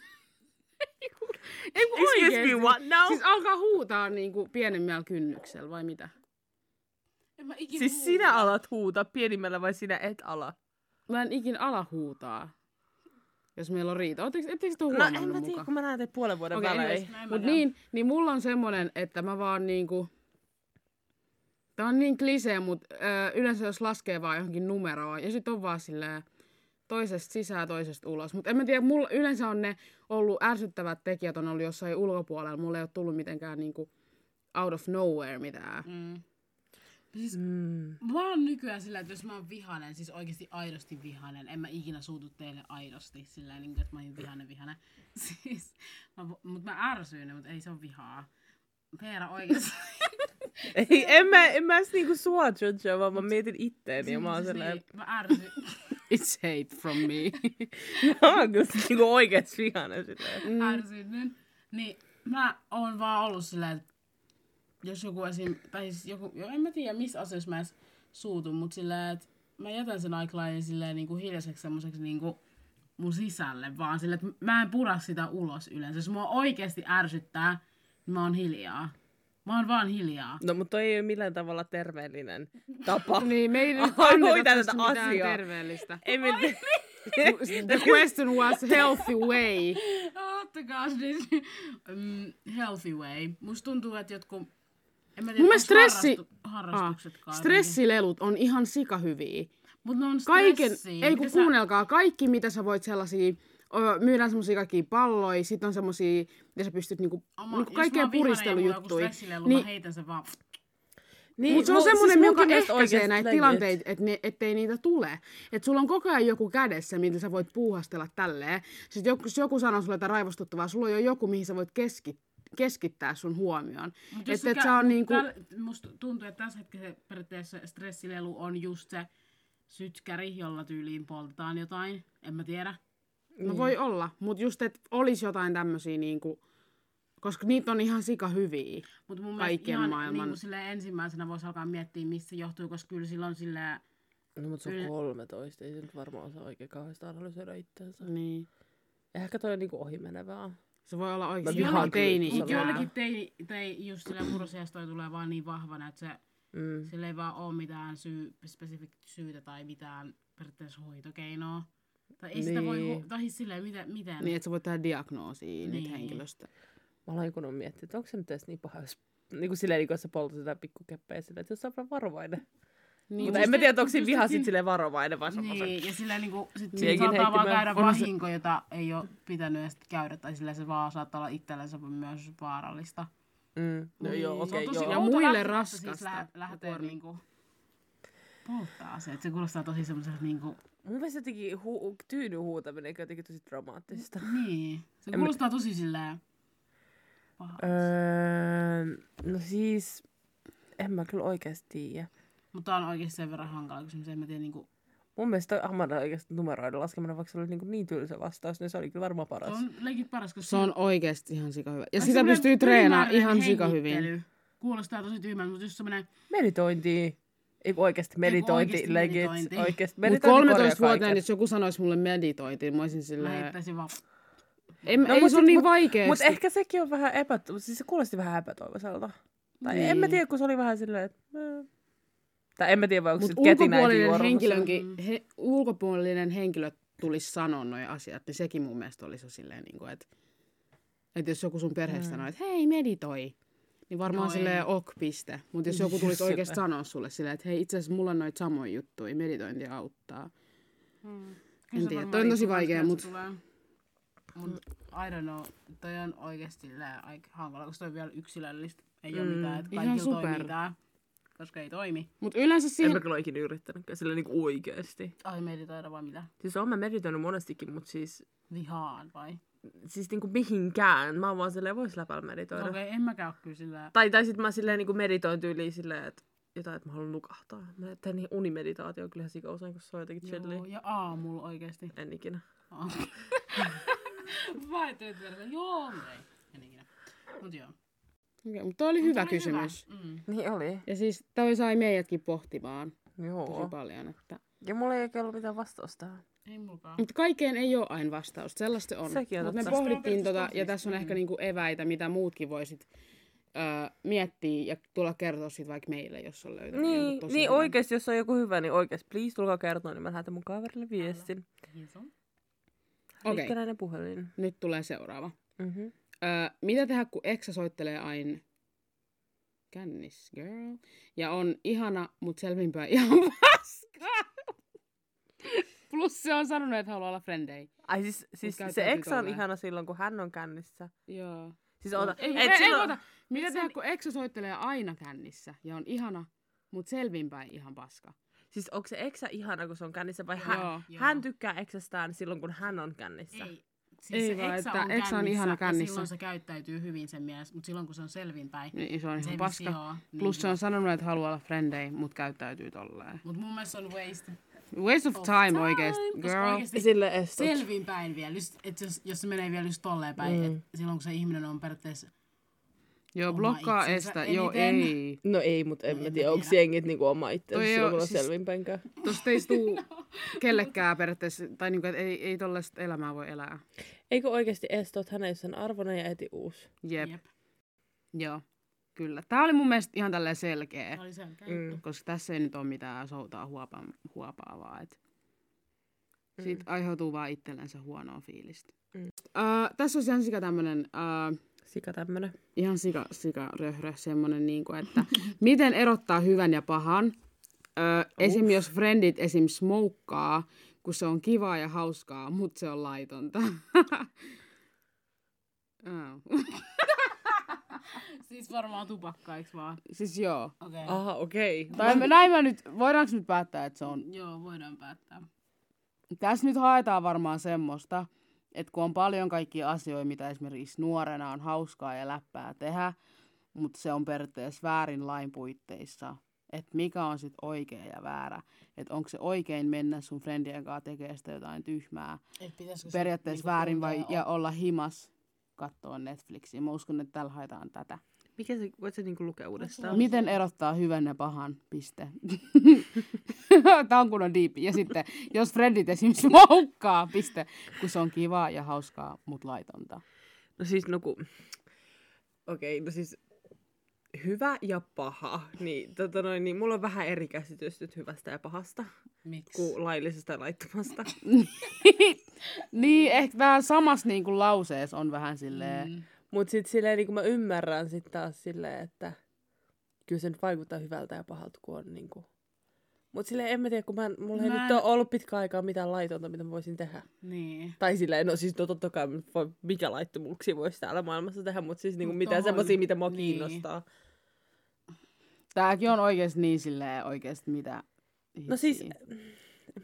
Ei kun Excuse me, oikeesti. what now? Siis alkaa huutaa niinku pienemmällä kynnyksellä vai mitä? En mä ikinä Siis huuda. sinä alat huutaa pienimmällä vai sinä et ala? Mä en ikin ala huutaa, jos meillä on riita. Oletteko, etteikö te ole No huomannut en mä muka? tiedä, kun mä näen teitä puolen vuoden Okei, välein. Mut niin, niin mulla on semmonen, että mä vaan niinku... Tää on niin klisee, mutta ö, yleensä jos laskee vaan johonkin numeroon, ja sit on vaan silleen toisesta sisään, toisesta ulos. Mutta en mä tiedä, mulla yleensä on ne ollut ärsyttävät tekijät on ollut jossain ulkopuolella. Mulla ei ole tullut mitenkään niinku out of nowhere mitään. Mm. Siis Mm. mä oon nykyään sillä, että jos mä oon vihanen, siis oikeasti aidosti vihanen, en mä ikinä suutu teille aidosti sillä niin että mä oon vihanen vihanen. Siis, mä, mut mä ärsyin, mutta ei se ole vihaa. Veera oikeesti. Ei, en mä, en mä edes niinku sua judgea, vaan mä mietin itteeni ja mä oon Siis silleen, niin, mä ärsyin. It's hate from me. mä oon kyllä niinku oikeesti vihainen silleen. Mm. ärsyynnyn, niin mä oon vaan ollut silleen, että jos joku esim, tai siis joku, jo, en mä tiedä missä asioissa mä edes suutun, mutta silleen, että mä jätän sen aiklainen silleen niinku hiljaiseksi semmoiseksi niinku mun sisälle, vaan silleen, että mä en pura sitä ulos yleensä. Jos mua oikeasti ärsyttää, niin mä oon hiljaa. Mä oon vaan hiljaa. No, mutta toi ei ole millään tavalla terveellinen tapa. niin, me ei nyt hoitaa tästä tätä mitään asiaa. terveellistä. Ei me... The question was healthy way. Ottakaa siis um, healthy way. Musta tuntuu, että jotkut... En mä tiedä, Mun stressi... harrastu. Ah, stressilelut on ihan sikahyviä. Mutta ne on Kaiken, ei kun sä- kuunnelkaa, kaikki mitä sä voit sellaisia, myydään semmosia kaikkia palloja, sit on semmosia, mitä sä pystyt niinku, Oma- niinku jos kaikkea mä oon vihainen ja mulla on joku puristelujuttuja. stressilelu, mä Niin, heitän sen vaan... Niin, mutta se on semmoinen, siis joka ehkäisee näitä legit. tilanteita, että ne, ettei niitä tule. Että sulla on koko ajan joku kädessä, millä sä voit puuhastella tälleen. Sitten joku, jos joku sanoo sulle jotain raivostuttavaa, sulla on jo joku, mihin sä voit keski, keskittää sun huomioon. Mut Että et kä- sä on niinku... täl- Musta tuntuu, että tässä hetkessä periaatteessa stressilelu on just se sytkäri, jolla tyyliin poltetaan jotain. En mä tiedä. No voi olla, mutta just, että olisi jotain tämmöisiä niinku... Koska niitä on ihan sika hyviä. Mutta mun Kaiken mielestä ihan maailman- Niin silleen ensimmäisenä voisi alkaa miettiä, mistä se johtuu, koska kyllä silloin silleen... No, mutta se on Kyllä. 13, ei se nyt varmaan osaa oikein kauheasti analysoida itseänsä. Niin. Ehkä toi on niinku ohimenevää. Se voi olla oikeasti vihaan ihan teini. Mutta joillekin teini, tei, just sillä murrosiasta toi tulee vaan niin vahvana, että se, Mm. sillä ei vaan ole mitään syy, spesifik syytä tai mitään periaatteessa hoitokeinoa. Tai ei sitä voi, Niin. tai silleen, miten, miten. Niin, että sä voit tehdä diagnoosia niin. Niin. henkilöstä. Mä aloin kun on miettinyt, että onko se nyt edes niin paha, jos niin kuin silleen, niin kuin, että sä poltat jotain pikkukeppejä silleen, että jos sä oot varovainen. Niin, Mutta en mä tiedä, että onko siinä viha siinä- sit silleen varovainen vai semmoisen. Niin, ja silleen niinku, sit Miekin siinä saattaa vaan käydä Onhan se- vahinko, jota ei ole pitänyt edes käydä, tai silleen se vaan saattaa olla itsellensä myös vaarallista. Mm. No joo, Niin, okei, se on tosi joo. Ja muille lähtökohta Siis raskasta. lä- lähteä Kuormi. niinku polttaa se, että se kuulostaa tosi semmoiselta niinku, Mun mielestä jotenkin hu- tyynyn huutaminen on jotenkin tosi dramaattista. niin. Se En mä- kuulostaa tosi silleen pahalta. Öö, no siis, en mä kyllä oikeasti tiedä. Mutta tää on oikeesti sen verran hankala kysymys, en mä tiedä niinku, Mun mielestä Hamada oikeasti numeroiden laskeminen, vaikka se oli niin, niin tylsä vastaus, niin se oli kyllä varmaan se paras. on legit paras, koska Se on oikeasti ihan sika hyvä. Ja Ai sitä pystyy treenaamaan ihan sika hyvin. Kuulostaa tosi tyhmältä, mutta just semmonen, Meditointi. Ei oikeasti meditointi, legit. meditointi. Oikeasti meditointi korjaa 13-vuotiaana, kaiken. jos joku sanoisi mulle meditointi, mä olisin mä silleen... vaan, Ei, No, ei mut se ole niin mut- vaikeasti. Mutta ehkä sekin on vähän epätoivoiselta. Siis se kuulosti vähän epätoivoiselta. Tai Niin. en mä tiedä, kun se oli vähän silleen, että... äh. Tai en mä tiedä, vai onko äiti ulkopuolinen, henkilönkin, he, ulkopuolinen henkilö tulisi sanoa nuo asiat, niin sekin mun mielestä olisi jo silleen, niin kuin, että, että jos joku sun perheestä sanoo, että hei, meditoi, niin varmaan Joo, silleen ei. ok piste. Mutta jos joku tulisi oikeasti sanoa sulle silleen, että hei, itse asiassa mulla on noita samoja juttuja, meditointi auttaa. Hmm. En tiedä, toi on tosi vaikea, mut- Mut I don't know, toi on oikeesti aika hankala, koska toi on vielä yksilöllistä. Ei mm. Ole mitään, että Ihan kaikilla super. toimii tää, koska ei toimi. Mutta yleensä En siihen... mä kyllä ole ikinä yrittänytkään, silleen niinku oikeesti. Ai meditoida vai mitä? Siis oon mä meditoinut monestikin, mutta siis, Vihaan vai? Siis niinku mihinkään. Mä oon vaan silleen, vois läpällä meditoida. Okei, okay, en mäkään oo kyllä sillä... Tai, tai sit mä silleen niinku meditoin tyyliin silleen, että jotain, että mä haluan nukahtaa. Mä teen niin unimeditaatio kyllä sika usein, kun se on jotenkin chilli. Joo, ja aamulla oikeesti. En ikinä. Vai teet vielä, joo, ei. En ikinä. Mut joo. Okay, mutta toi oli hyvä Oli kysymys. Hyvä. Mm. Niin oli. Ja siis toi sai meidätkin pohtimaan tosi Joo. paljon. Että... Ja mulla ei oikein ollut mitään vastausta. Ei mulkaan. Mutta kaikkeen ei ole aina vastausta, sellaista se on. Sekin on Mutta me pohdittiin tota, ja tässä on ehkä niinku eväitä, mitä muutkin voisit öö, miettiä ja tulla kertoa siitä vaikka meille, jos on löytänyt Niin, tosi niin hyvän. oikeesti, jos on joku hyvä, niin oikeesti, please tulkaa kertoa, niin mä lähetän mun kaverille viestin. Jeesus. Okei. Rikkenäinen puhelin. Nyt tulee seuraava. Mm-hmm. Öö, mitä tehdä, kun eksä soittelee aina kännis, girl, ja on ihana, mut selvinpäin ihan paskaa. Plus se on sanonut, että haluaa olla frendei. Ai siis, siis se eksä on ihana silloin, kun hän on kännissä. Joo. Siis ota, Ei, et ei, ei, silloin- ota. Mitä tehdä, kun eksä soittelee aina kännissä ja on ihana, mut selvinpäin ihan paska? Siis onko se eksä ihana, kun se on kännissä, vai hän, Joo. hän tykkää eksästään silloin, kun hän on kännissä? Ei. Siis Ei se vaan, että on eksä on ihana Ja kännissä. silloin se käyttäytyy hyvin sen mielessä, mutta silloin kun se on selvinpäin, Niin, se on se ihan ei paska. vissi oo Plus niin se on sanonut, että haluaa olla frendei, mut käyttäytyy tolleen. Mutta mun mielestä on waste Waste of of time oikeesti, koska girl. oikeesti Sille estot. selvinpäin vielä. Just, et jos, jos se menee vielä just tolleen päin, Mm. että silloin kun se ihminen on periaatteessa... Joo, blokkaa estä. Joo, eniten. ei. No ei, mutta en No mä tiedä, onko jengit niinku oma itsensä silloin, kun on siis- selvinpäinkään. Tosta ei tuu kellekään periaatteessa, tai niinku, et ei, ei tollaista elämää voi elää. Eikö oikeasti estot, hän ei ole sen arvoinen ja eti uusi? Jep. Jep. Joo, kyllä. Tää oli mun mielestä ihan tälleen selkeä, Se oli selkeä. Mm. koska tässä ei nyt ole mitään soutaa huopaa, huopaa vaan, et siitä aiheutuu vaan itsellensä huonoa fiilistä. Mm. Uh, tässä on ihan sika tämmönen, uh, Sika tämmönen. ihan sika, sika röhrö, semmonen niinku, että miten erottaa hyvän ja pahan. Ö, esim. jos friendit esim. smoukkaa, kun se on kivaa ja hauskaa, mutta se on laitonta. oh. Siis varmaan tupakka, eiks vaan? siis joo. Okei. Okay. Aha, okei. Tai me, näin mä nyt, voidaanko nyt päättää, että se on... Joo, voidaan päättää. Tässä nyt haetaan varmaan semmoista, että kun on paljon kaikkia asioita, mitä esimerkiksi nuorena on hauskaa ja läppää tehdä, mutta se on periaatteessa väärin lain puitteissa, että mikä on sitten oikea ja väärä. Että onko se oikein mennä sun friendien kanssa tekemään sitä jotain tyhmää, Et periaatteessa niinku väärin vai, ja olla himas katsoa Netflixiä. Mä uskon, että tällä haetaan tätä. Mikä se, voit sä niinku lukea uudestaan? Miten erottaa hyvän ja pahan? Piste. Tämä on kunnon diipi. Ja sitten, jos friendit esimerkiksi smoukkaa, piste, kun se on kivaa ja hauskaa, mut laitonta. No siis, no ku... Okei, no siis... hyvä ja paha, niin, tota noin, niin mulla on vähän eri käsitys nyt hyvästä ja pahasta Miksi? kuin laillisesta ja laittomasta. niin, ehkä vähän samassa niin kuin lauseessa on vähän silleen... Mm. Mutta sitten silleen, niin kun mä ymmärrän sitten taas silleen, että kyllä se nyt vaikuttaa hyvältä ja pahalta, kun on niin kuin... Mutta silleen en mä tiedä, kun mä, mulla ei Mä nyt en- ole ollut pitkä aikaa mitään laitonta, mitä mä voisin tehdä. Niin. Tai silleen, no siis no totta kai voi, mikä laittomuuksia voisi täällä maailmassa tehdä, mutta siis niinku Mut mitään tohon- semmoisia, mitä mua niin. kiinnostaa. Tääkin on oikeasti niin silleen oikeasti mitä... No siis,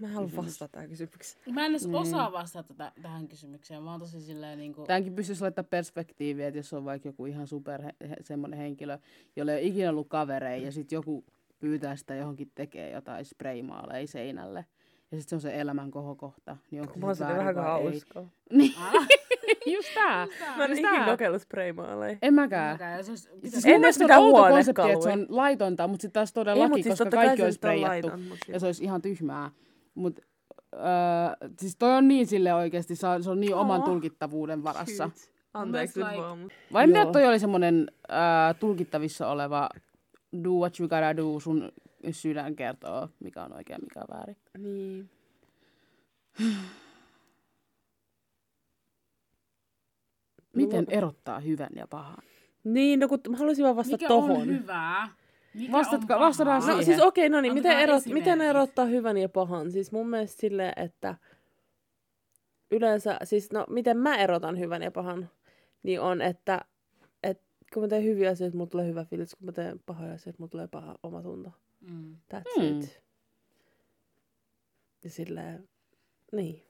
mä en halua vastata tähän kysymykseen. Mä en edes osaa vastata tätä, tähän kysymykseen. Mä oon tosi silleen niinku... Tämänkin pystyisi laittaa perspektiiviä, että jos on vaikka joku ihan super he, he, semmoinen henkilö, jolla ei ole ikinä ollut kavereja, ja sitten joku pyytää sitä johonkin tekee jotain spraymaaleja seinälle. Ja sitten se on se elämän kohokohta. Niin onko Mä oon se sitä vähän ei? hauskaa. Niin, Ah, just tää. Mä en Just ikinä kokeillut spraymaaleja. En mäkään. Mäkään, ja se olisi- Siis En mun mielestä on outo konsepti, huonekaluja. että se on laitonta, mutta sitten taas Ei, todellakin, mut siis koska kaikki on mut Ja se olisi ihan tyhmää. Mutta öö, siis toi on niin sille oikeasti, se on, niin oman Oo. tulkittavuuden varassa. Shit. Anteeksi nyt vaan, mut... Vai mitä toi oli semmonen öö, tulkittavissa oleva do what you gotta do, sun sydän kertoo, mikä on oikein, mikä on väärin. Niin. Miten erottaa hyvän ja pahan? Niin, no kun mä haluaisin vaan vastata Mikä tohon. on hyvää? Mikä Vastatko- on vastataan? No siihen. siis okei, okay, no niin, miten, erot, miten erottaa hyvän ja pahan? Siis mun mielestä silleen, että yleensä, siis no miten mä erotan hyvän ja pahan, niin on, että kun mä teen hyviä asioita, mulla tulee hyvä fiilis, kun mä teen pahoja asioita, mulla tulee paha omatunto. Mm. That's Hmm. it. Ja silleen, niin.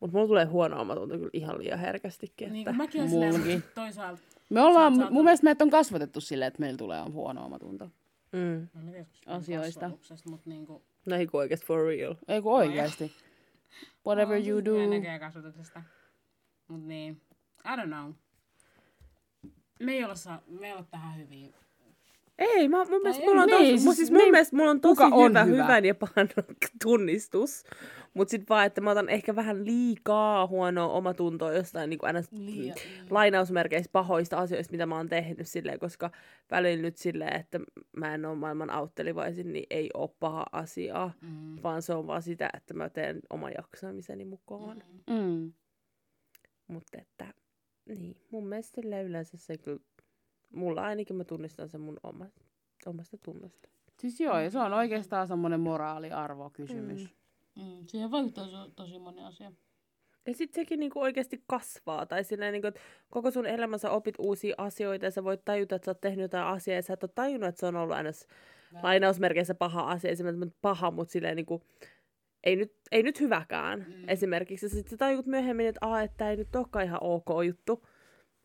Mutta mulla tulee huono omatunto kyllä ihan liian herkästikin. Niin Että... kuin mäkin olen silleen, toisaalta... Me ollaan, oot mun mielestä meitä on kasvatettu silleen, että meillä tulee huono omatunto. Mm. No, on Asioista. kasvatuksesta, Mut niinku... No ei kun oikeasti for real. Ei kun oikeasti. Whatever on you se do. hyvä näköjään kasvatuksesta. Mut niin, I don't know. Me ei olla, saa, me ei olla tähän hyviä. Ei, mä, mun mielestä ei, mulla on, niin, tosi, siis siis, siis niin, mun mielestä mulla on tosi on hyvä, hyvä? hyvän ja pahan tunnistus. Mutta sitten vaan, että mä otan ehkä vähän liikaa huonoa omatuntoa jostain niin aina Liian, lainausmerkeissä pahoista asioista, mitä mä oon tehnyt silleen, koska välillä nyt silleen, että mä en ole maailman auttelivaisin, niin ei ole paha asiaa, Mm. vaan se on vaan sitä, että mä teen oman jaksamiseni mukaan. Mm. Mutta että, niin, mun mielestä silleen yleensä se kyllä, mulla ainakin mä tunnistan sen mun oma, omasta tunnosta. Siis joo, ja se on oikeastaan semmoinen moraaliarvokysymys. Mm. Mm. Siihen vaikuttaa so- tosi moni asia. Ja sitten sekin niinku oikeasti kasvaa. Tai silleen, niinku, että koko sun elämässä opit uusia asioita ja sä voit tajuta, että sä oot tehnyt jotain asiaa ja sä et ole tajunnut, että se on ollut aina lainausmerkeissä paha asia. Esimerkiksi paha, mutta silleen niinku, ei nyt, ei nyt hyväkään Mm. esimerkiksi. Ja sitten sä tajut myöhemmin, että, aa, että ei nyt olekaan ihan ok juttu.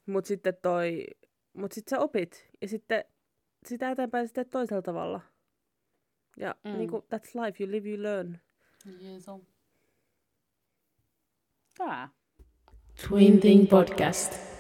Mutta sitten toi, mut sit sä opit. Ja sitten sitä eteenpäin sä teet toisella tavalla. Ja Mm. mm. niinku, that's life, you live, you learn. Jees on. Tää. Twin Thing Podcast.